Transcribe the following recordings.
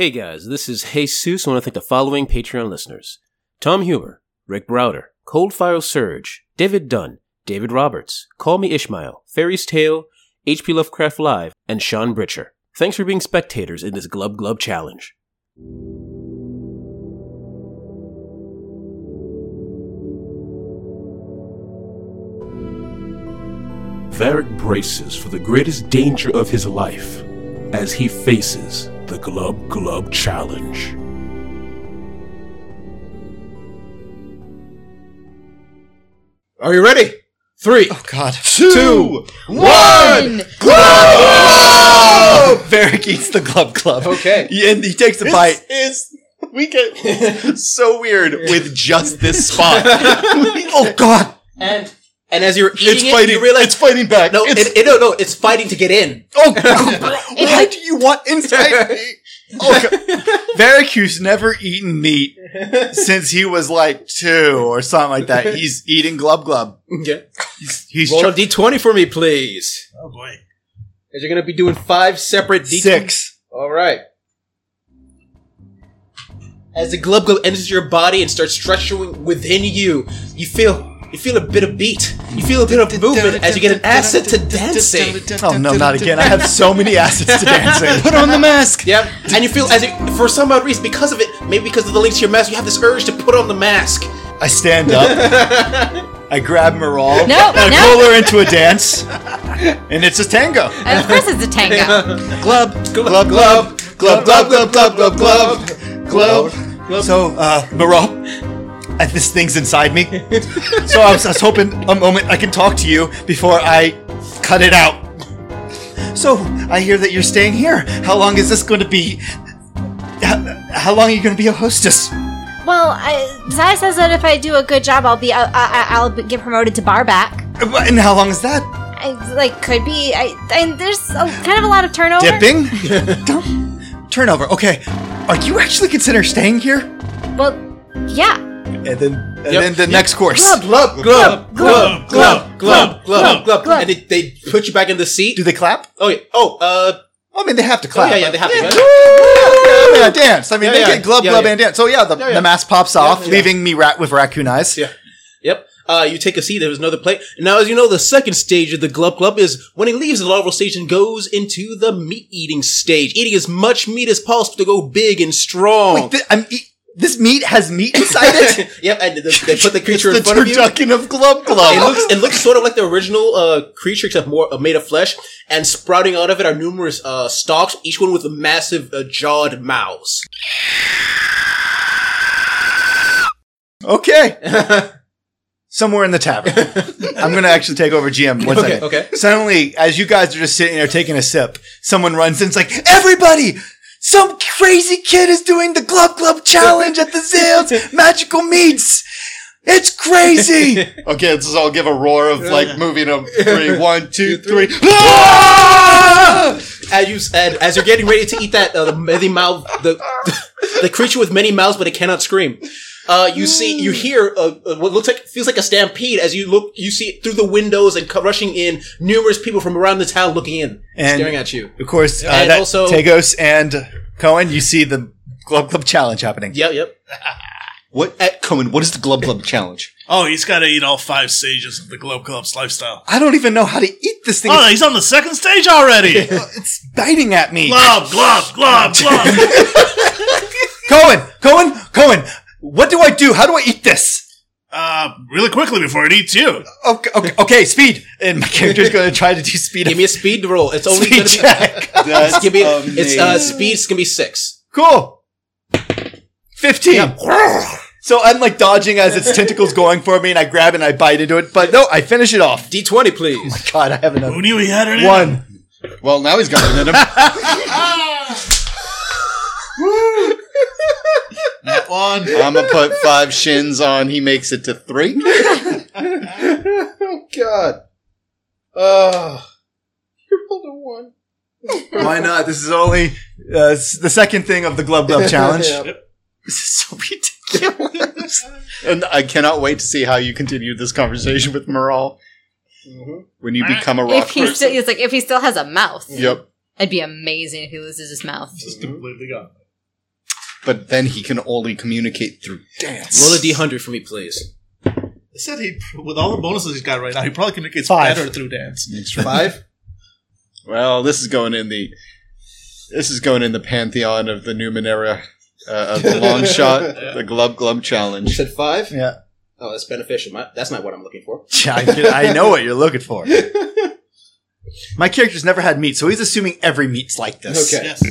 Hey guys, this is Jesus. I want to thank the following Patreon listeners Tom Huber, Rick Browder, Coldfire Surge, David Dunn, David Roberts, Call Me Ishmael, Fairy's Tale, HP Lovecraft Live, and Sean Britcher. Thanks for being spectators in this Glub Glub challenge. Varric braces for the greatest danger of his life as he faces the Glub Glub Challenge. Are you ready? Three, Oh God. two, One. Glove! Varric eats the glub club. Okay. And he takes a bite. is we get so weird with just this spot. oh God! and and as you're eating it's it, fighting. you realize it's fighting back. no, it's, it, it, no, no, it's fighting to get in. Oh Why do you want inside me? Oh God. Never eaten meat since he was like two or something like that, he's eating glub glub. Okay. He's, he's Roll tr- a d20 for me, please. Oh boy. As you're gonna be doing five separate d20. six. All right. As the glub glub enters your body and starts stretching within you, you feel you feel a bit of beat. You feel a bit of movement as you get an asset to dancing. Oh no, not again! I have so many assets to dancing. put on the mask. Yep. And you feel as you, for some odd reason, because of it, maybe because of the links to your mask, you have this urge to put on the mask. I stand up. I grab Maral. No, and I no. pull her into a dance, and it's a tango. Of course it's a tango. Glub, glub, glub, glub, glub, glub, glub, glub, glub, glub. So, uh, Maral, uh, this thing's inside me. So I was, I was hoping a moment I can talk to you before I cut it out. So I hear that you're staying here. How long is this going to be? How, how long are you going to be a hostess? Well, I, Zai says that if I do a good job, I'll be I, I, I'll get promoted to barback. And how long is that? I, like could be. I, I there's a, kind of a lot of turnover. Dipping? Turnover. Okay. Are you actually consider staying here? Well, yeah. And then, and Yep. then the next course. Glub, glub, glub, glub, glub, glub, glub, glub, glub. And they, they put you back in the seat. Do they clap? Oh, yeah. Oh, uh, I mean, they have to clap. yeah, yeah, they have to. Yeah, Yeah. I mean, I dance. I mean, Yeah, they yeah. get glub, Yeah, glub, yeah. and dance. So yeah, the, Yeah, yeah. the mask pops off, yeah. leaving me rat with raccoon eyes. Yeah. Yep. Uh, you take a seat. There was another plate. Now, as you know, the second stage of the Glub Glub is when he leaves the larval stage and goes into the meat eating stage, eating as much meat as possible to go big and strong. Wait, thi- I'm eat- this meat has meat inside it. yep, and the, they put the creature it's in the front of you. turducken of glub It looks, it looks sort of like the original uh, creature, except more uh, made of flesh. And sprouting out of it are numerous uh, stalks, each one with a massive uh, jawed mouths. okay. Somewhere in the tavern. I'm going to actually take over GM. One Okay, second. okay. Suddenly, as you guys are just sitting there taking a sip, someone runs in. It's like, everybody! Some crazy kid is doing the Glub Glub challenge at the Zales Magical Meats! It's crazy! Okay, so I'll give a roar of like moving a three, one, two, three. As you said, as you're getting ready to eat that, uh, the many mouth, the the creature with many mouths, but it cannot scream. Uh, you see, you hear uh, uh, what looks like feels like a stampede as you look. You see through the windows and co- rushing in numerous people from around the town, looking in, And- staring at you. Of course, uh, And that also- Tagos and Cohen, you see the Glub Glub challenge happening. Yep, yep. What, at Cohen? What is the Glub Glub challenge? Oh, he's got to eat all five stages of the Glub Glub's lifestyle. I don't even know how to eat this thing. Oh, he's on the second stage already. It's biting at me. glove, glove, glove, glove. Cohen, Cohen, Cohen. What do I do? How do I eat this? Uh, really quickly before it eats you. Okay, okay, okay speed. And my character's going to try to do speed. Give me a speed roll. It's only speed gonna be. check. That's Give me. It's uh, amazing. speed's gonna be six. cool. Fifteen. So I'm like dodging as its tentacles going for me, and I grab it and I bite into it. But no, I finish it off. D twenty, please. Oh my God, I have another Who knew he had it in him? one. Well, now he's got it in him. That one. I'm gonna put five shins on. He makes it to three. oh God. Oh. You rolled a one. Why not? This is only uh, the second thing of the Glub Glub challenge. Yeah. This is so ridiculous. and I cannot wait to see how you continue this conversation with Moral when you become a rock If he person. still, it's like if he still has a mouth, Yep. it'd be amazing if he loses his mouth. Just completely gone. But then he can only communicate through dance. Roll a d100 for me, please. I said he, with all the bonuses he's got right now, he probably communicates Five. better through dance. Five. Well, this is going in the this is going in the pantheon of the Numenera uh, of the long shot, the glub glub You challenge. said five. Yeah. Oh, that's beneficial. My, that's not what I'm looking for. I, I know what you're looking for. My character's never had meat, so he's assuming every meat's like this. Okay. Yes.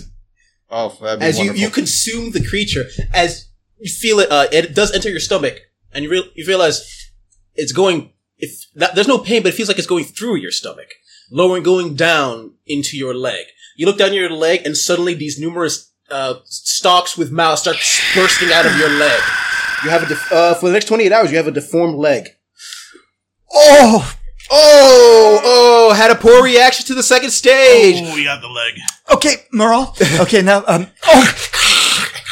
Oh, that'd be As you, wonderful. you consume the creature, as you feel it, uh, it does enter your stomach, and you, real you realize it's going. If that, there's no pain, but it feels like it's going through your stomach, lowering, going down into your leg. You look down your leg, and suddenly these numerous uh, stalks with mouths start bursting out of your leg. You have a def- uh, for the next 28 hours. You have a deformed leg. Oh, Oh, oh! Had a poor reaction to the second stage. Oh, we got the leg. okay, Moral. Okay, now, um, oh,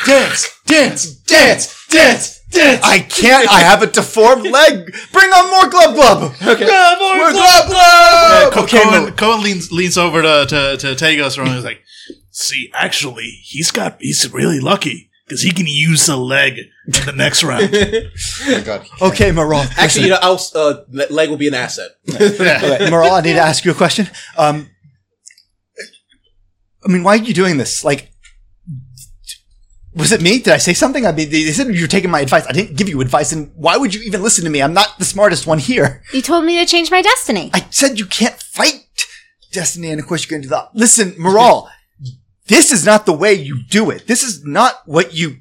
dance, dance, dance, dance, dance. I can't. I have a deformed leg. Bring on more glub glub. Okay. More glub glub. Co- Okay, Cohen, Mo- Cohen leans leans over to to, to Tagos and he's like, "See, actually, he's got he's really lucky because he can use the leg in the next round." oh my god. Okay, Moral. Actually, you know, I'll, uh, leg will be an asset. Okay, Moral, I need to ask you a question. Um, I mean, why are you doing this? Like, was it me? Did I say something? I mean, they said you're taking my advice. I didn't give you advice, and why would you even listen to me? I'm not the smartest one here. You told me to change my destiny. I said you can't fight destiny, and of course you're going to do that. Listen, Moral, this is not the way you do it. This is not what you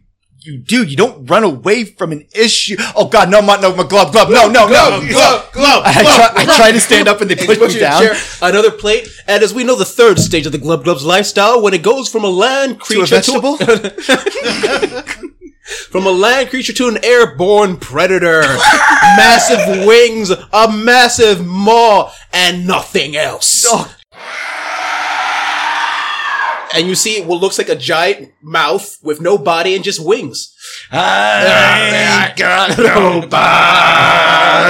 you do. You don't run away from an issue. Oh God, no, no, no, my glove, glove, no, no, no. glove, glove, I, try, I try to stand up, and they push me down. chair, another plate, and as we know, the third stage of the Glub Glub's lifestyle, when it goes from a land creature To a vegetable? from a land creature to an airborne predator, massive wings, a massive maw, and nothing else. Oh, And you see what looks like a giant mouth with no body and just wings. I got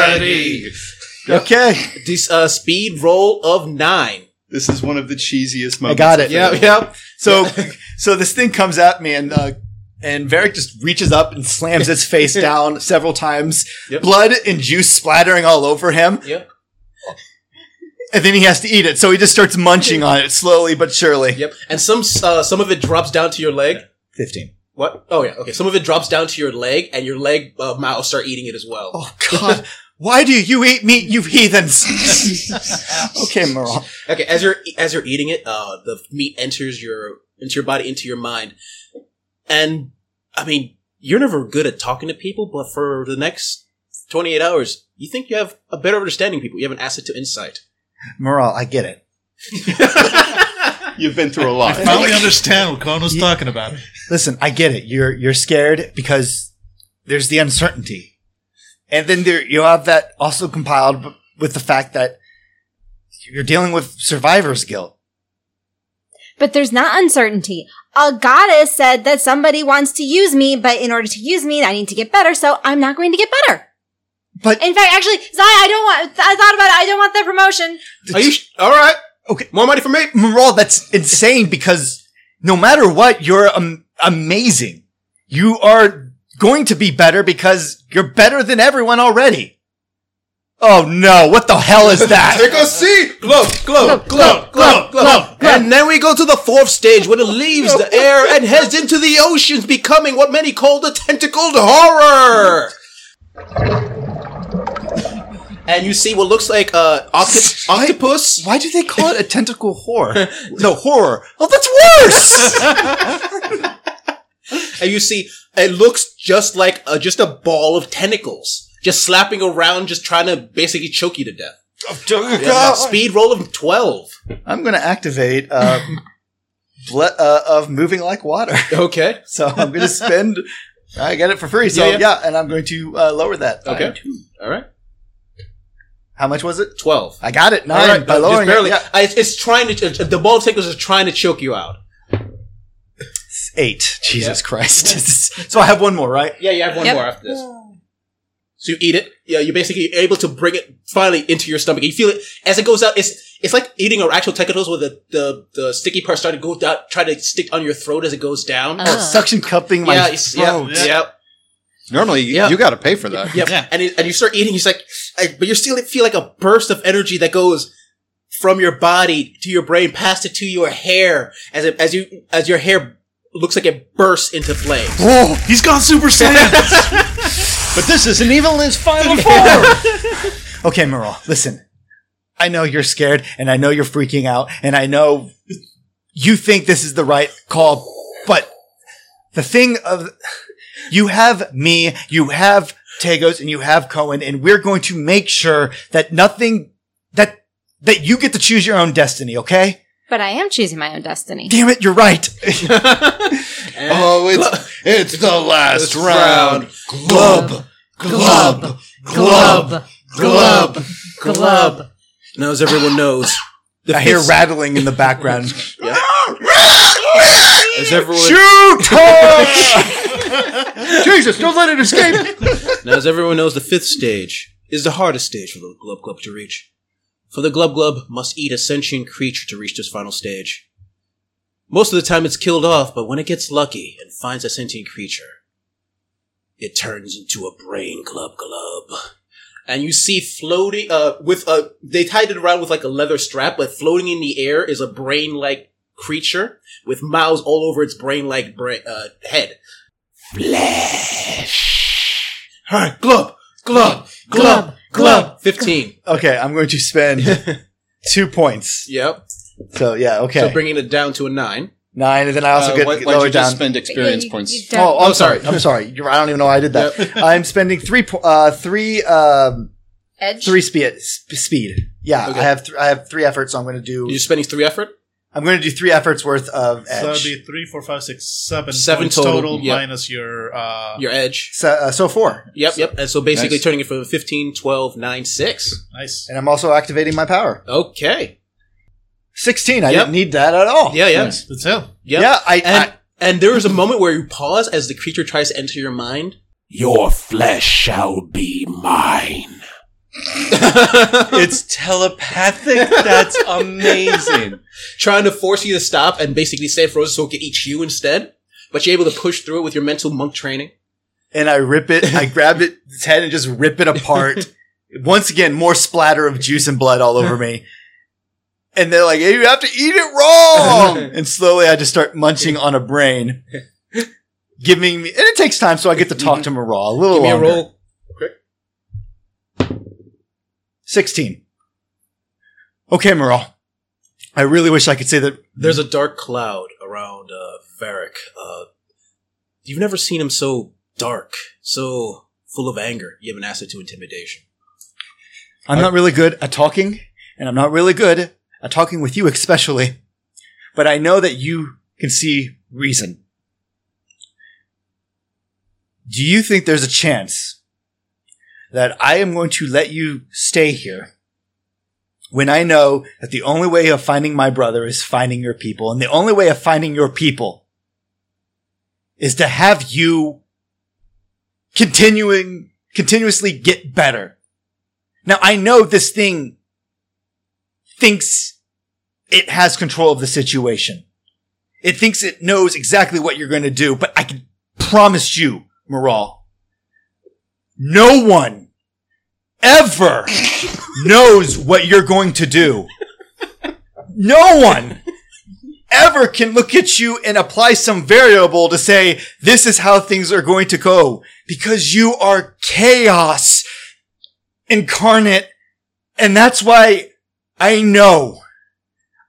nobody. Okay, This uh, speed roll of nine. This is one of the cheesiest moments. I got it. Yep, yep. So, so this thing comes at me, and uh, and Varric just reaches up and slams its face down several times. Yep. Blood and juice splattering all over him, Yep. And then he has to eat it. So he just starts munching on it slowly but surely. Yep. And some uh, some of it drops down to your leg. Fifteen. What? Oh yeah. Okay. Some of it drops down to your leg, and your leg uh, mouse start eating it as well. Oh God! Why do you eat meat, you heathens? okay, Moral. Okay. As you're as you're eating it, uh, the meat enters your into your body, into your mind, and I mean, you're never good at talking to people, but for the next 28 hours, you think you have a better understanding of people. You have an asset to insight. Moral, I get it. You've been through a lot. I finally understand what Cohen was talking about. Listen, I get it. You're you're scared because there's the uncertainty, and then there you have that also compiled b- with the fact that you're dealing with survivor's guilt. But there's not uncertainty. A goddess said that somebody wants to use me, but in order to use me, I need to get better, so I'm not going to get better. But In fact, actually, Zai, I don't want, I thought about it, I don't want the promotion. Are you sh- all right? Okay. More money for me. Moral, that's insane because no matter what, you're um, amazing. You are going to be better because you're better than everyone already. Oh no! What the hell is that? Take a seat. Glove, glove, glove, glove, glove. And then we go to the fourth stage when it leaves the air and heads into the oceans, becoming what many call the tentacled horror. And you see what looks like uh, octop- octopus. Why do they call it a tentacle horror? no horror. Oh, that's worse. And you see it looks just like uh, just a ball of tentacles, just slapping around, just trying to basically choke you to death. Yeah, Speed roll of twelve. I'm going to activate uh, ble- uh, of moving like water. Okay. So I'm going to spend. I get it for free. So Yeah, yeah, yeah. and I'm going to uh, lower that. Okay. All right. How much was it? Twelve. I got it. Nine All right, by just lowering barely. it. Yeah. I- it's, it's trying to. the ball tickles is trying to choke you out. Eight. Jesus Christ. so I have one more, right? Yeah, you have one Yep. more after this. So you eat it. Yeah, you're basically able to bring it finally into your stomach. You feel it as it goes out. It's it's like eating an actual taquitos where the, the, the sticky part started to go down, try to stick on your throat as it goes down. Uh-huh. Oh. Suction cupping my yeah, it's- yeah, throat. yeah, Normally, you, Yeah. you got to pay for that. Yep. Yeah. And it, and you start eating. He's like, I, but you still feel like a burst of energy that goes from your body to your brain, past it to your hair, as it, as you as your hair looks like it bursts into flames. Whoa! He's gone Super Saiyan. But this isn't evil in its final form. Okay, Moral, listen. I know you're scared and I know you're freaking out and I know you think this is the right call, but the thing of, you have me, you have Tagos and you have Cohen and we're going to make sure that nothing, that, that you get to choose your own destiny, okay? But I am choosing my own destiny. Damn it, you're right. oh, it's it's the last round. round. Glub, glub, glub, glub. Glub. Now, as everyone knows, the I hear rattling in the background. As everyone, Shoot! Jesus, don't let it escape! now, as everyone knows, the fifth stage is the hardest stage for the Glub Glub to reach. For the Glub Glub must eat a sentient creature to reach this final stage. Most of the time it's killed off, but when it gets lucky and finds a sentient creature, it turns into a brain Glub Glub. And you see floating, uh, with a, they tied it around with like a leather strap, but floating in the air is a brain-like creature with mouths all over its brain-like bra- uh, head. Flesh. Alright, glub, glub, glub, glub. 15. Okay, I'm going to spend two points. Yep. So yeah, okay. So bringing it down to a 9. Nine, and then I also Uh, get why, why'd lower you just down. spend experience You- points? you don't- Oh, I'm Oh, sorry. sorry. I'm sorry. You're, I don't even know why I did that. I'm spending three, po- uh, three, um, Edge. three speed. Sp- speed. Yeah, Okay. I have, th- I have three efforts. So I'm going to do. You're spending 3 effort? I'm going to do three efforts worth of so that'd be three, four, five, six, seven. Seven points total, total, yep. minus your. Uh, Your edge. So, uh, so four, Yep, yep. And so basically Nice. turning it from 15, 12, 9, 6. Nice. and I'm also activating my power. Okay. Sixteen. I Yep. didn't need that at all. Yeah, yeah. Nice. That's hell. Yep. Yeah, I, And, I and there is a moment where you pause as the creature tries to enter your mind. Your flesh shall be mine. It's telepathic. That's amazing. trying to force you to stop and basically stay frozen so it can eat you instead. But you're able to push through it with your mental monk training. and I rip it. I grab it, its head, and just rip it apart. Once again, more splatter of juice and blood all over me. And they're like, hey, you have to eat it raw. and slowly I just start munching on a brain. Giving me, and it takes time, so I get to talk to Maral a little Give me a longer. roll. 16. Okay, Maral. I really wish I could say that. There's a dark cloud around uh, Varric. Uh, you've never seen him so dark, so full of anger. You have an asset to intimidation. I'm not really good at talking, and I'm not really good at talking with you especially. But I know that you can see reason. Do you think there's a chance that I am going to let you stay here when I know that the only way of finding my brother is finding your people, and the only way of finding your people is to have you continuing, continuously get better? Now I know this thing thinks it has control of the situation. It thinks it knows exactly what you're going to do, but I can promise you, Moral, no one ever knows what you're going to do. No one ever can look at you and apply some variable to say, this is how things are going to go because you are chaos incarnate. And that's why I know,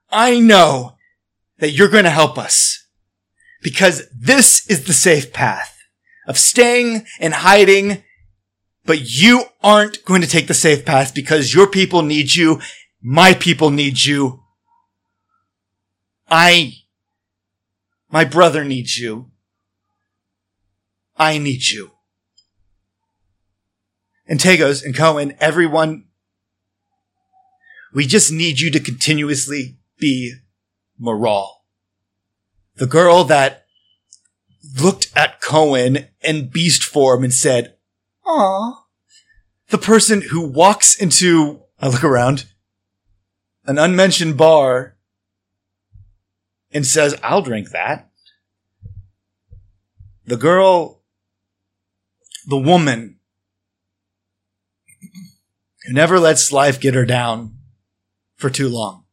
I know that you're going to help us because this is the safe path of staying and hiding. But you aren't going to take the safe path because your people need you. My people need you. I, my brother needs you. I need you. And Tagos and Cohen, everyone, we just need you to continuously be Moral. The girl that looked at Cohen in beast form and said, The person who walks into, I look around, an unmentioned bar and says, I'll drink that. The girl, the woman who never lets life get her down for too long.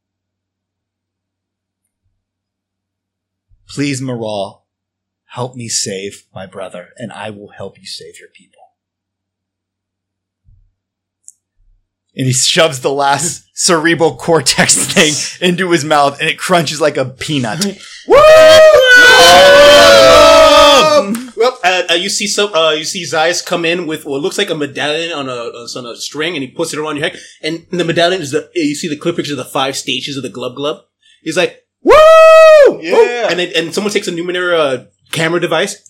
Please, Maral, help me save my brother, and I will help you save your people. And he shoves the last cerebral cortex thing into his mouth, and it crunches like a peanut. Well, uh, uh, you see some. Uh, you see Zayas come in with what looks like a medallion on a on a string, and he puts it around your neck. And the medallion is the. You see the clear picture of the five stages of the Glub Glub. He's like, "Woo!" Yeah. And then, and someone takes a Numenera uh, camera device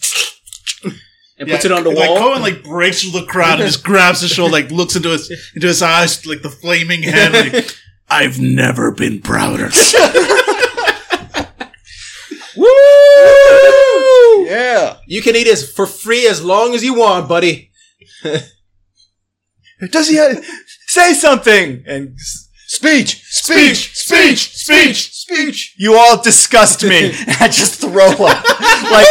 and puts it on the wall. like, wall. Cohen like breaks through the crowd and just grabs his shoulder, like looks into his into his eyes, like the flaming hand. Like, I've never been prouder. Woo! Yeah. You can eat as for free as long as you want, buddy. Does he have, say something? And s- Speech. Speech. Speech. Speech. Speech. you all disgust me. And I just throw up. like,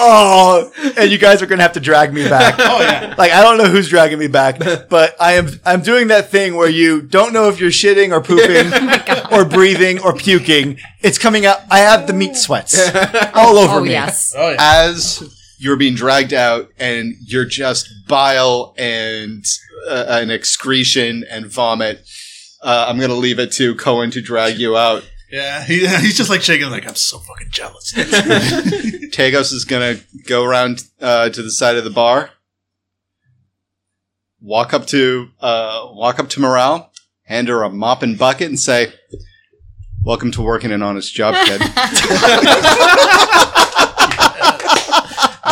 oh, and you guys are gonna have to drag me back. oh yeah, Like I don't know who's dragging me back, but I am I'm doing that thing where you don't know if you're shitting or pooping or breathing or puking. It's coming out. I have the meat sweats all over Oh me. yes. oh yeah. As you're being dragged out and you're just bile and uh, an excretion and vomit, uh, I'm going to leave it to Cohen to drag you out. Yeah, he, he's just like shaking, like I'm so fucking jealous. Tagos is going to go around uh, to the side of the bar, walk up to uh, walk up to Morale, hand her a mop and bucket, and say, "Welcome to working an honest job, kid."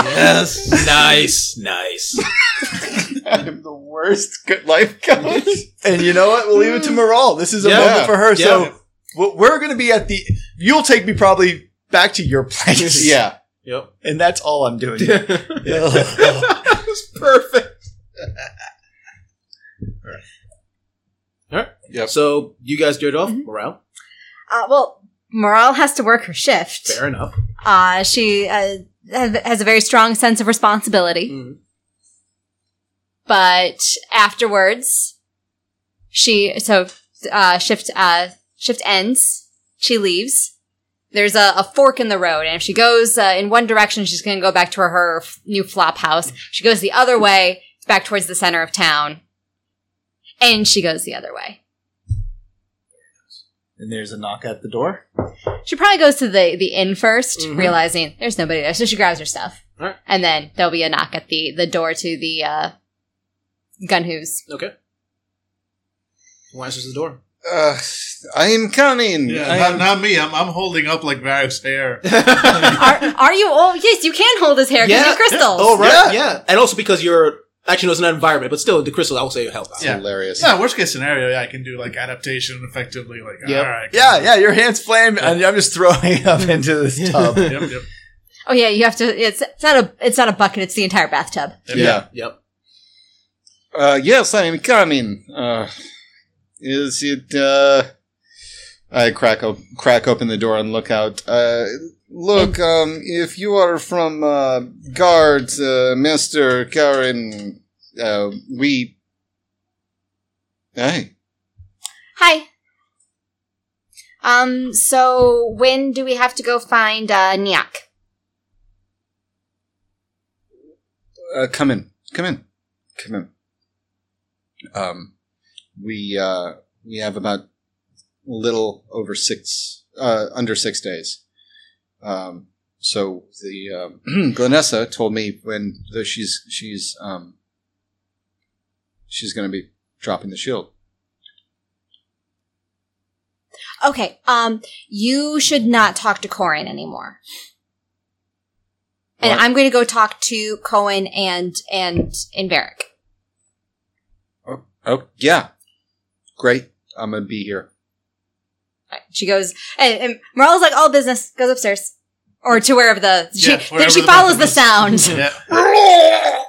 yes, Nice, nice. I'm the worst good life coach. And you know what? We'll leave it to Moral. This is a Yeah. moment for her. Yeah. So w- we're going to be at the. You'll take me probably back to your place. yeah. Yep. and that's all I'm doing. That's perfect. All right. Yep. So you guys do it off. Morale. Uh, well, Morale has to work her shift. Fair enough. Uh, she uh, has a very strong sense of responsibility. Mhm. But afterwards, she so uh, shift uh, shift ends. She leaves. There's a, a fork in the road, and if she goes uh, in one direction, she's going to go back to her, her f- new flop house. She goes the other way, back towards the center of town, and she goes the other way. And there's a knock at the door. She probably goes to the the inn 1st Mhm. realizing there's nobody there. So she grabs her stuff, Alright. and then there'll be a knock at the the door to the uh, gun who's. Okay. Who answers the door? Uh, I am coming. yeah. I Not, am- not me. I'm, I'm holding up like Varric's hair. Are, are you? Oh, yes, you can hold his hair because you're crystals. Oh, right. Yeah. Yeah. And also because you're actually no, it's not environment, but still the crystal I will say help out. Yeah. hilarious. Yeah, worst case scenario, yeah, I can do like adaptation effectively. Like, Yep. all right, Yeah, yeah. Your hands flame, and I'm just throwing up into this tub. yep, yep. Oh yeah, you have to. It's it's not a it's not a bucket. It's the entire bathtub. Yeah. Yep. Uh, yes, I am coming. Uh, is it, uh, I crack, op- crack open the door and look out. Uh, look, um, if you are from, uh, guards, uh, Mr. Karen, uh, we, hey, Hi. Um. So when do we have to go find uh, Nyak? uh, come in, come in, come in. Um, we, uh, we have about a little over six, uh, under six days. Um, so the, um, Glenessa told me when she's, she's, um, she's going to be dropping the shield. Okay. Um. You should not talk to Corin anymore. And What? I'm going to go talk to Cohen and and and Varric. Oh, oh, yeah. Great. I'm going to be here. She goes, and, and Morale's like, all business, goes upstairs. Or to wherever the, she, Yeah, then wherever she the follows the bathroom sound. Yeah.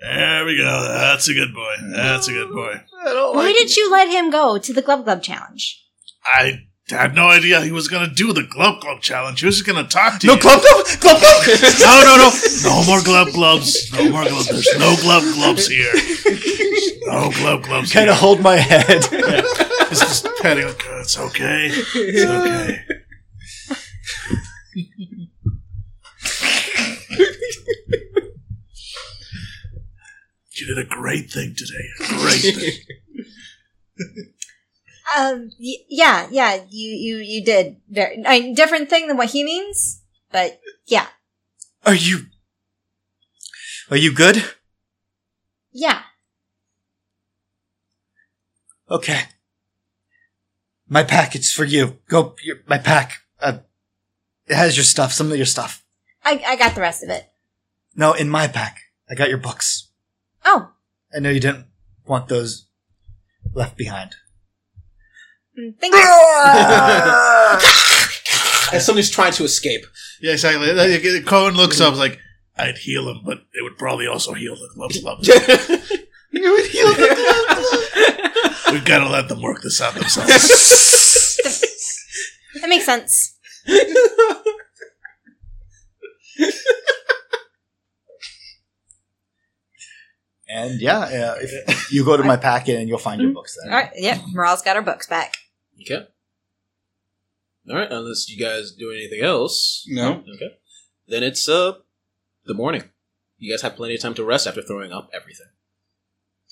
There we go. That's a good boy. That's a good boy. Why did you let him go to the Glub Glub challenge? I had no idea he was going to do the glub glub challenge. He was just going to talk to No, you. glove, glove, glove, glove. No, no, no. No more glove gloves. No more gloves. There's no glove gloves here. No glove gloves kind of hold my head. It's just petting. Like, "Oh, it's okay. It's okay. you did a great thing today. A great thing. Um, y- yeah, yeah, you, you, you did. Very, I mean, different thing than what he means, but yeah, Are you? Are you good? yeah. Okay. My package for you. Go. Your, my pack. Uh, it has your stuff. Some of your stuff. I, I got the rest of it. No, in my pack. I got your books. Oh, I know you didn't want those left behind. Mm, thank you. As somebody's trying to escape. Yeah, exactly. Cohen looks up like, I'd heal him, but it would probably also heal the glove glove. you would heal the We've got to let them work this out themselves. that makes sense. And yeah, uh, if you go to my packet and you'll find your books there. All right, yep. Morale's got her books back. Okay. All right. Unless you guys do anything else. No. Okay. Then it's uh the morning. You guys have plenty of time to rest after throwing up everything.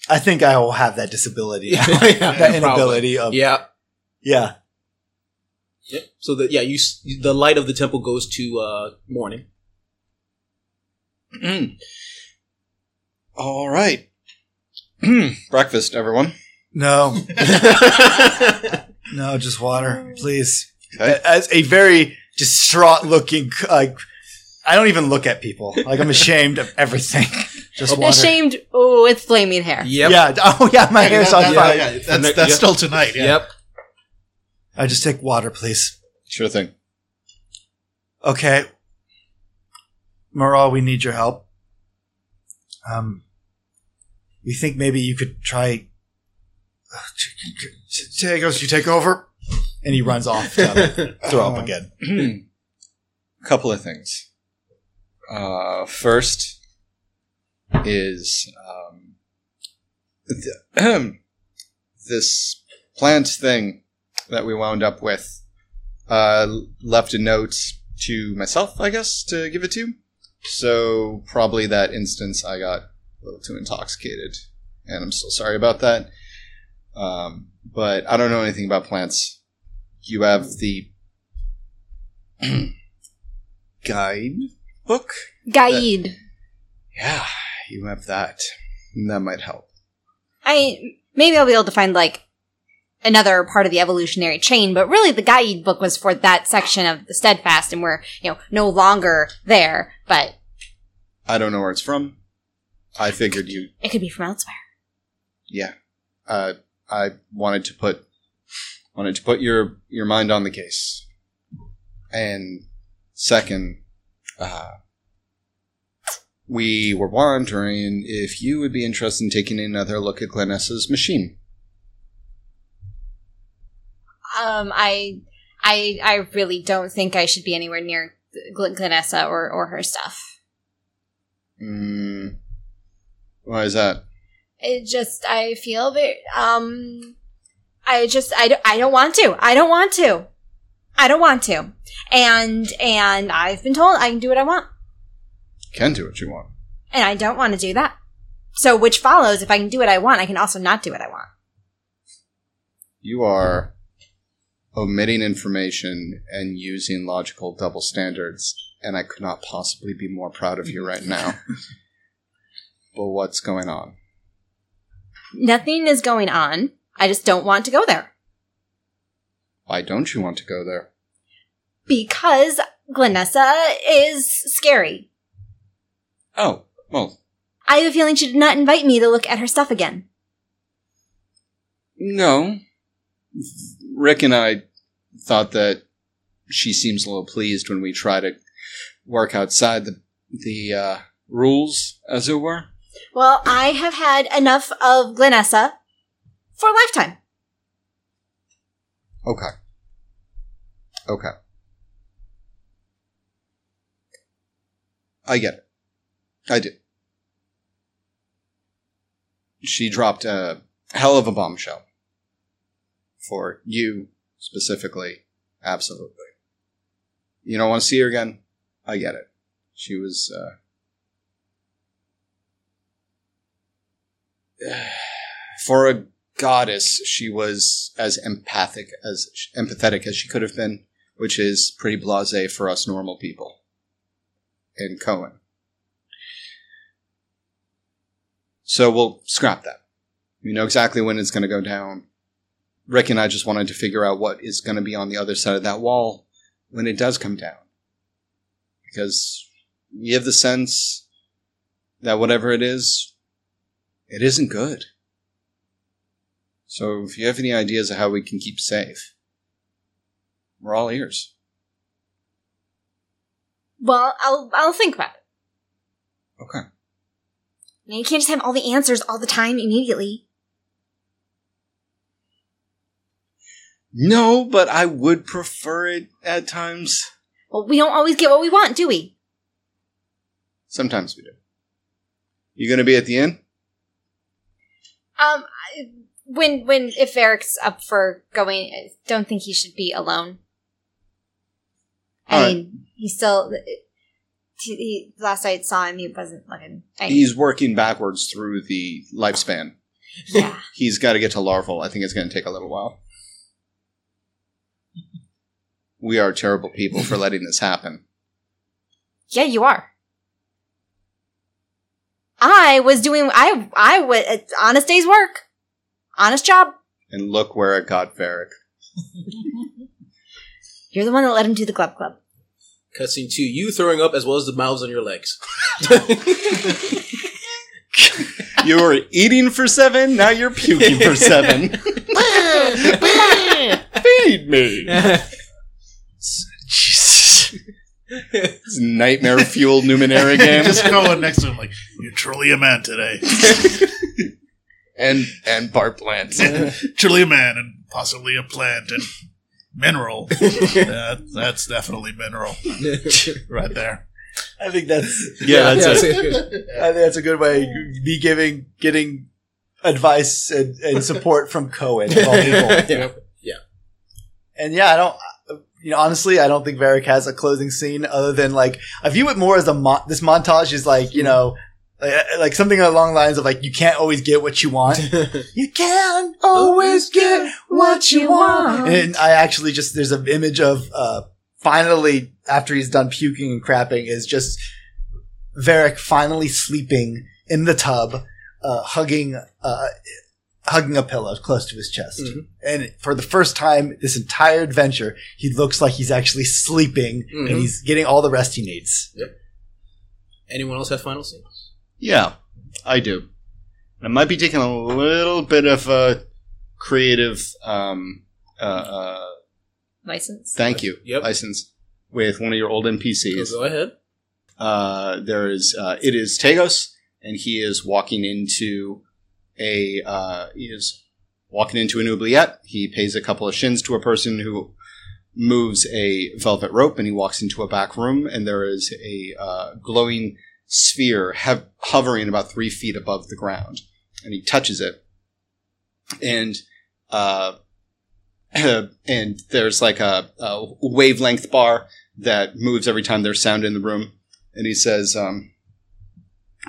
I think I will have that disability, Yeah, that probably. inability of Yeah. yeah. Yep. So the yeah you the light of the temple goes to uh morning. All right. Breakfast, everyone. No, no, just water, please. Okay. As a very distraught looking, like I don't even look at people. Like I'm ashamed of everything. Just water. Ashamed oh, with flaming hair. Yep. Yeah. Oh yeah, my hair's on yeah, fire. yeah, that's, And the- that's yep. still tonight. Yeah. Yep. I just take water, please. Sure thing. Okay. Moral, we need your help. Um, we think maybe you could try. Tagos, you take over, and he runs off to throw up again. couple of things. Uh, first is um, th- this plant thing that we wound up with. Uh, left a note to myself, I guess, to give it to. So probably that instance I got a little too intoxicated, and I'm still sorry about that. Um, but I don't know anything about plants. You have the guide book? Guide. Yeah, you have that. That might help. I maybe I'll be able to find like another part of the evolutionary chain, but really the guide book was for that section of the steadfast, and we're you know no longer there. But I don't know where it's from. I figured you. it could be from elsewhere. Yeah, uh, I wanted to put wanted to put your your mind on the case. And second, uh, we were wondering if you would be interested in taking another look at Glenessa's machine. Um, I, I, I really don't think I should be anywhere near Gl- Glenessa or or her stuff. Mm, why is that? It just I feel very um, I just I don't, I don't want to. I don't want to. I don't want to. And and I've been told I can do what I want. Can do what you want. And I don't want to do that. So, which follows, if I can do what I want, I can also not do what I want. You are omitting information and using logical double standards, and I could not possibly be more proud of you right now. but what's going on? Nothing is going on. I just don't want to go there. Why don't you want to go there? Because Glenessa is scary. Oh, well, I have a feeling she did not invite me to look at her stuff again. no. Rick and I thought that she seems a little pleased when we try to work outside the the uh, rules, as it were. Well, I have had enough of Glenessa for a lifetime. Okay. Okay. I get it. I do. She dropped a hell of a bombshell. For you specifically, absolutely. You don't want to see her again? I get it. She was, uh, for a goddess, she was as empathic as empathetic as she could have been, which is pretty blasé for us normal people. In Cohen. So we'll scrap that. We know exactly when it's going to go down. Rick and I just wanted to figure out what is going to be on the other side of that wall when it does come down. Because we have the sense that whatever it is, it isn't good. So if you have any ideas of how we can keep safe, we're all ears. Well, I'll I'll think about it. Okay. I mean, you can't just have all the answers all the time immediately. No, but I would prefer it at times. Well, we don't always get what we want, do we? Sometimes we do. You gonna be at the inn? Um, when when if Eric's up for going, I don't think he should be alone. I All right. mean, he still. He, he, last I saw him, he wasn't looking. I, He's working backwards through the lifespan. yeah. He's got to get to larval. I think it's going to take a little while. We are terrible people for letting this happen. Yeah, you are. I was doing. I I was honest day's work, honest job. And look where it got Varric. You're the one that let him do the glub glub. Cutscene two, you throwing up as well as the mouths on your legs. You were eating for seven, now you're puking for seven. Feed me. Jesus. It's nightmare fueled Numenera game. Just going next to him like, you're truly a man today. and and Bart Plant. truly a man and possibly a plant and mineral. Yeah, that's definitely mineral right there. I think that's Yeah, that's Yeah, it. I think that's a good way. Be giving, getting advice and, and support from Cohen. of all people. yeah. And yeah, I don't. You know, honestly, I don't think Varric has a closing scene other than like I view it more as a mo- this montage is like you know. Like, like something along the lines of like you can't always get what you want. you can't always get what you want. And I actually just there's an image of uh finally after he's done puking and crapping is just Varric finally sleeping in the tub, uh, hugging uh, hugging a pillow close to his chest. Mhm. And for the first time this entire adventure, he looks like he's actually sleeping Mhm. and he's getting all the rest he needs. Yep. Anyone else have final scenes? Yeah, I do. I might be taking a little bit of a creative um, uh, uh, License. thank you Yep. license with one of your old NPCs. Go ahead. Uh, there is uh, it is Tagos, and he is walking into a uh, he is walking into an oubliette. He pays a couple of shins to a person who moves a velvet rope, and he walks into a back room, and there is a uh, glowing sphere hovering about three feet above the ground, and he touches it, and uh, and there's like a, a wavelength bar that moves every time there's sound in the room and he says, um,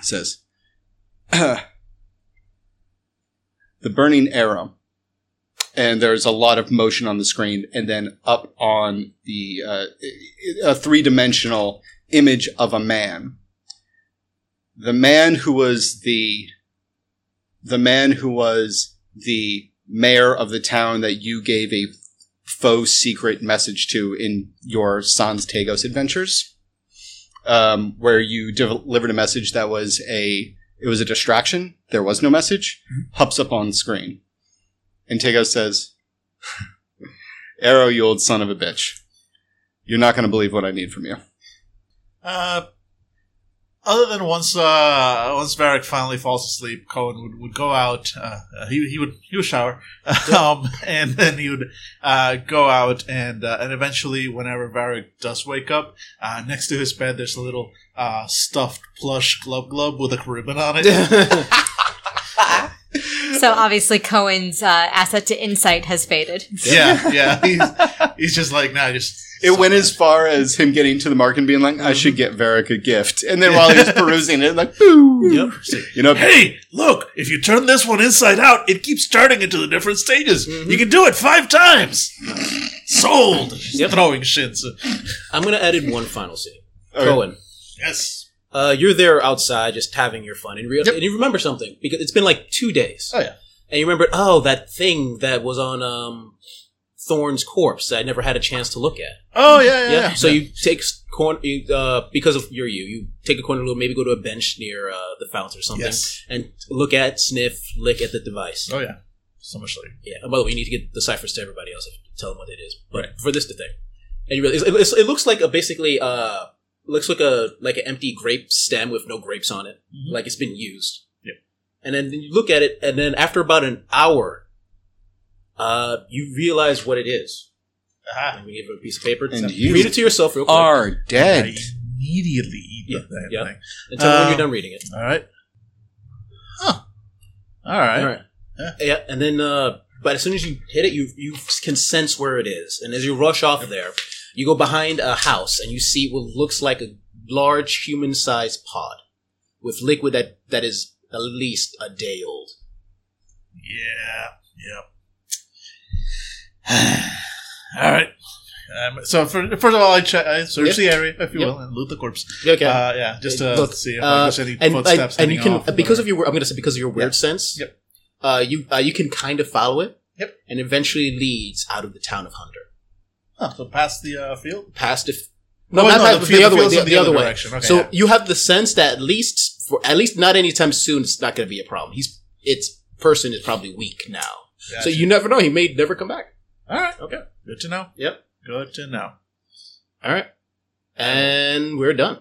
says, the burning arrow. And there's a lot of motion on the screen, and then up on the uh, a three dimensional image of a man. The man who was the the man who was the mayor of the town that you gave a faux secret message to in your Sans Tagos adventures um, where you delivered a message that was a it was a distraction. There was no message. Hops up on screen, and Tego says, "Arrow, you old son of a bitch, you're not going to believe what I need from you." Uh, other than once uh, once Varric finally falls asleep, Cohen would, would go out. Uh, he he would he would shower, um, and then he would uh, go out and uh, and eventually, whenever Varric does wake up, uh, next to his bed there's a little uh, stuffed plush glove glove with a ribbon on it. So obviously Cohen's uh, asset to insight has faded. yeah, yeah. He's, he's just like, nah, just It went as far as him getting to the market and being like, I should get Varric a gift. And then while he was perusing it, like, boo. Yep. You know, Hey, look! If you turn this one inside out, it keeps starting into the different stages. You can do it five times. Sold. Yep. Throwing shits. I'm gonna add in one final scene. Okay. Cohen, Yes. Uh, you're there outside just having your fun, and, re- and you remember something because it's been like two days. Oh yeah. And you remember, oh, that thing that was on um, Thorn's corpse that I never had a chance to look at. Oh yeah, yeah. Yeah. yeah. So you take s- corn, you, uh, because of you're you, you take a corner, maybe go to a bench near uh, the fountain or something, Yes. and look at, sniff, lick at the device. Oh yeah. So much later. Yeah. And by the way, you need to get the ciphers to everybody else. Tell them what it is. But for this the thing, and you realize it, it looks like a basically uh looks like a like an empty grape stem with no grapes on it, Mhm. like it's been used. Yeah. And then you look at it, and then after about an hour, uh, you realize what it is. Aha. And we give it a piece of paper. And So you read it to yourself real quick, are I dead. immediately eat Yeah, the damn yeah. thing. and tell me when Uh, you're done reading it. All right. Huh. All right. All right. Yeah. Yeah, and then, uh, but as soon as you hit it, you you can sense where it is, and as you rush off there, you go behind a house and you see what looks like a large human-sized pod with liquid that that is at least a day old. Yeah. Yep. all right. Um, so for, first of all, I, check, I search Yep. the area, if you Yep. will, and loot the corpse. Okay. Uh, yeah, just to Look, see if uh, there's any and, footsteps. I- and you can because of your I'm gonna say because of your weird sense. Yep. Uh, you uh, you can kind of follow it. Yep. And eventually leads out of the town of Hunter, Huh, so past the uh, field. past if. No, not no, past- the the, other way. The, in the the other other way. Okay, so yeah. you have the sense that at least for at least not anytime soon, it's not going to be a problem. He's its person is probably weak now, so you never know. He may never come back. All right. Okay. Good to know. Yep. Good to know. All right. And we're done.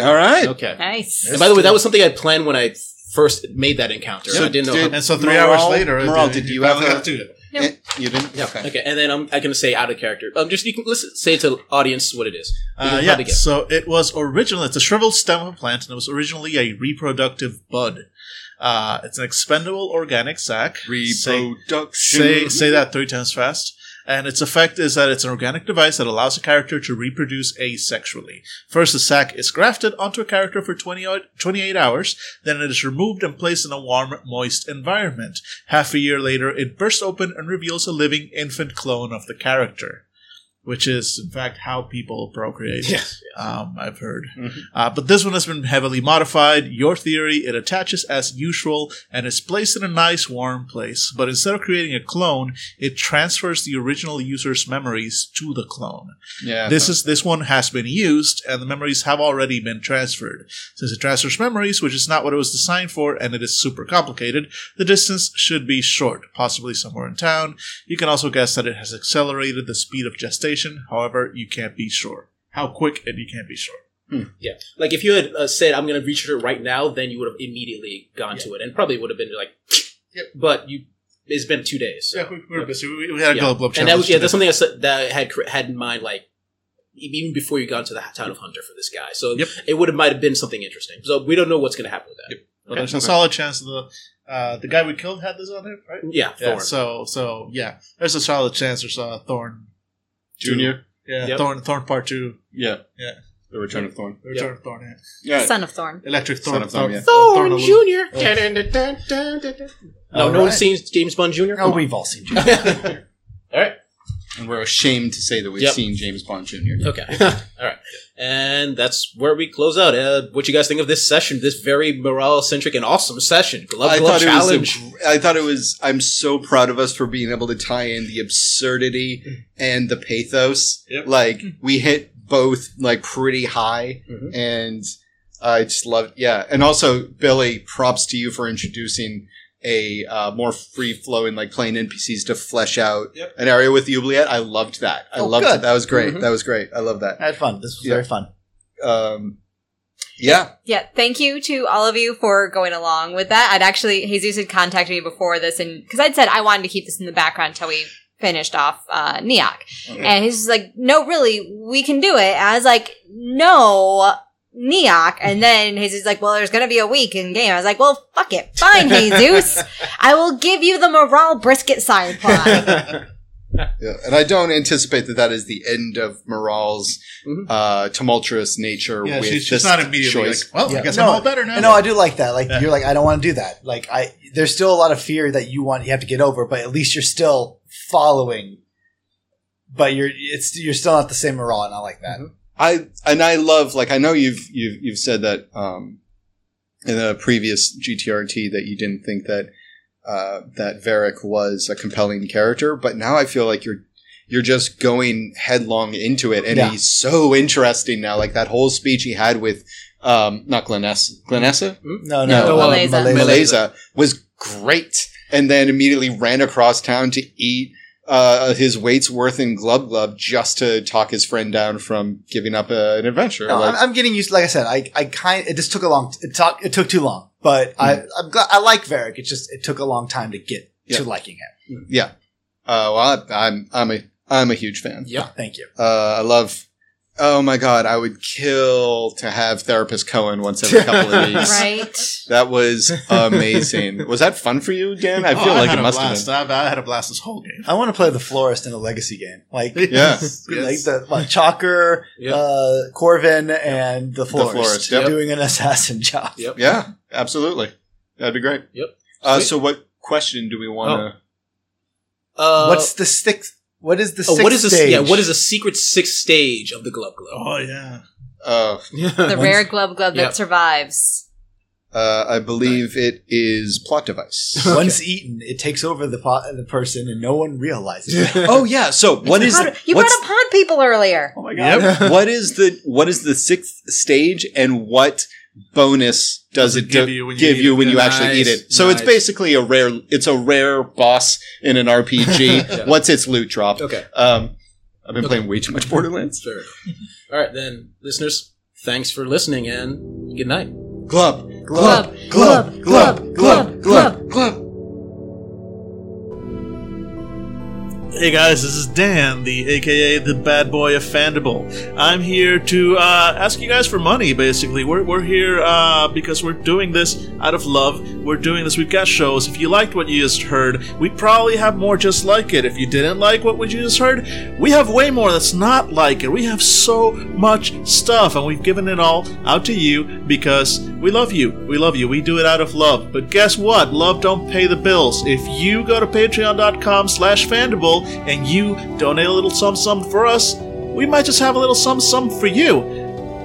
All right. Okay. Nice. And by the way, that was something I planned when I first made that encounter. So I didn't know. did- how- And so three Moral- hours later, Moral, uh, did you have finally a- got to it. Nope. Eh, You didn't? yeah. Okay. Okay. And then I'm I can say out of character. Um, just you can listen, say to the audience what it is. Uh, yeah, get so it was originally, it's a shriveled stem of a plant, and it was originally a reproductive bud. Uh, it's an expendable organic sac. Say, say, say that three times fast. And its effect is that it's an organic device that allows a character to reproduce asexually. First, the sac is grafted onto a character for 20, o- 28 hours, then it is removed and placed in a warm, moist environment. Half a year later, it bursts open and reveals a living infant clone of the character, which is, in fact, how people procreate. Yes. Um, I've heard. Mhm. Uh, but this one has been heavily modified. Your theory, it attaches as usual and is placed in a nice warm place. But instead of creating a clone, it transfers the original user's memories to the clone. Yeah. This is this one has been used, and the memories have already been transferred. Since it transfers memories, which is not what it was designed for, and it is super complicated, the distance should be short, possibly somewhere in town. You can also guess that it has accelerated the speed of gestation. However, you can't be sure how quick, and you can't be sure. Yeah. Like if you had uh, said I'm going to reach it right now, then you would have immediately gone to it, and probably would have been like. Yep. But you, it's been two days. so- Yeah, we, we were busy. We, we had a Yeah. global up and that was yeah. That's something I said, that I had had in mind, like even before you got to the town of Hunter for this guy. So Yep. it would have might have been something interesting. So we don't know what's going to happen with that. Well, there's a solid chance the uh, the guy we killed had this on him, right? Yeah, Yeah. So so yeah, there's a solid chance there's a Thorn Junior. Yeah, Yep. Thorn Thorn Part Two. Yeah. Yeah. The Return of Thorn. The Return of Thorn. Yeah. Yeah. Son of Thorn. Electric Son Thorn. of Thorn, yeah. Thorn alone. Junior. Dun, dun, dun, dun, dun, dun. No, All no one's seen James Bond Jr. Oh, we've all seen Junior. All right. And we're ashamed to say that we've Yep. seen James Bond Jr. Okay. All right. And that's where we close out. Uh, what you guys think of this session? This very morale centric and awesome session. Glove I Glove thought Challenge. it was. A, gr- I thought it was. I'm so proud of us for being able to tie in the absurdity and the pathos. Yep. Like we hit both like pretty high, Mhm. and I just love. Yeah, and also Billy, props to you for introducing a uh, more free flowing like playing NPCs to flesh out Yep. an area with Oubliette. I loved that. I Oh, loved good. it. That was great. Mhm. That was great. I love that. I had fun. This was Yeah. very fun. Um, Yeah. Yeah, thank you to all of you for going along with that. I'd actually, Jesus had contacted me before this, and because I'd said I wanted to keep this in the background until we finished off uh, Neok. And he's like, no, really, we can do it. And I was like, no, Neok. And then Jesus is like, well, there's going to be a week in game. I was like, well, fuck it. Fine, Jesus. I will give you the morale brisket side plot. Yeah, and I don't anticipate that that is the end of Morale's Mhm. uh, tumultuous nature. Yeah, with she's, she's this not immediately choice. like, well, Yeah. I guess No, I'm all better now. No, I do like that. Like Yeah. you're like, I don't want to do that. Like I, there's still a lot of fear that you want, you have to get over, but at least you're still following. But you're, it's you're still not the same morale, and I like that. I and I love like I know you've you've you've said that um, in the previous GTRT that you didn't think that uh, that Varric was a compelling character, but now I feel like you're you're just going headlong into it, and Yeah. he's so interesting now. Like that whole speech he had with um, not Glenessa, Glenessa, No, No, no, Malaysia. Malaysia. Malaysia was great, and then immediately ran across town to eat. Uh, his weight's worth in Glub Glub just to talk his friend down from giving up uh, an adventure. No, Like- I'm, I'm getting used. Like I said, I, I kind. It just took a long. It took. It took too long. But I, Mm. I'm glad. I like Varric. It just it took a long time to get Yeah. to liking him. Yeah. Uh, well, I, I'm I'm a I'm a huge fan. Yeah. Thank you. Uh, I love. Oh my god, I would kill to have therapist Cohen once every couple of weeks. right? That was amazing. was that fun for you, Dan? I Oh, feel like had it a must have been. I, I had a blast this whole game. I want to play the florist in a legacy game. Like Yeah. Yes. like the like Chalker, Yep. uh, Corvin, and the florist, florist, yep. doing an assassin job. Yep. Yeah, absolutely. That'd be great. Yep. Uh, so, what question do we want Uh, What's the sixth? What is the oh, sixth what is the stage? yeah? What is the secret sixth stage of the Glub Glub? Oh yeah. to? Uh, The rare glove glub Yep. that survives. uh, I believe it is plot device. Once eaten, it takes over the po- the person, and no one realizes. it. oh yeah. So what is How do- you brought what's up pond people earlier. oh my Yep. what is the what is the sixth stage and what bonus does it give do- you when you give eat you when you Nice, actually eat it? So it's basically a rare it's a rare boss in an RPG. Yeah. What's its loot drop? Okay, Um, I've been Okay. playing way too much Borderlands. sure. All right, then, listeners, thanks for listening and good night. Glub, Glub, glub, glub, glub, glub. glub. Hey guys, this is Dan, the AKA the bad boy of Fandible. I'm here to uh, ask you guys for money. Basically, we're we're here uh, because we're doing this out of love. We're doing this. We've got shows. If you liked what you just heard, we probably have more just like it. If you didn't like what we just heard, we have way more that's not like it. We have so much stuff, and we've given it all out to you because we love you. We love you. We do it out of love. But guess what? Love don't pay the bills. If you go to patreon.com slash fandible and you donate a little sum sum for us, we might just have a little sum sum for you.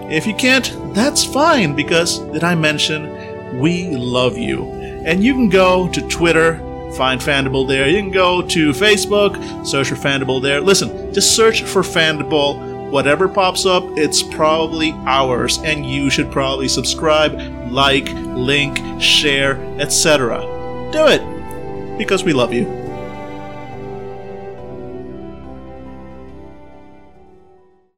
If you can't, that's fine because did I mention we love you? And you can go to Twitter, find Fandible there. You can go to Facebook, search for Fandible there. Listen, just search for Fandible. Whatever pops up, it's probably ours, and you should probably subscribe, like, link, share, etc. Do it because we love you.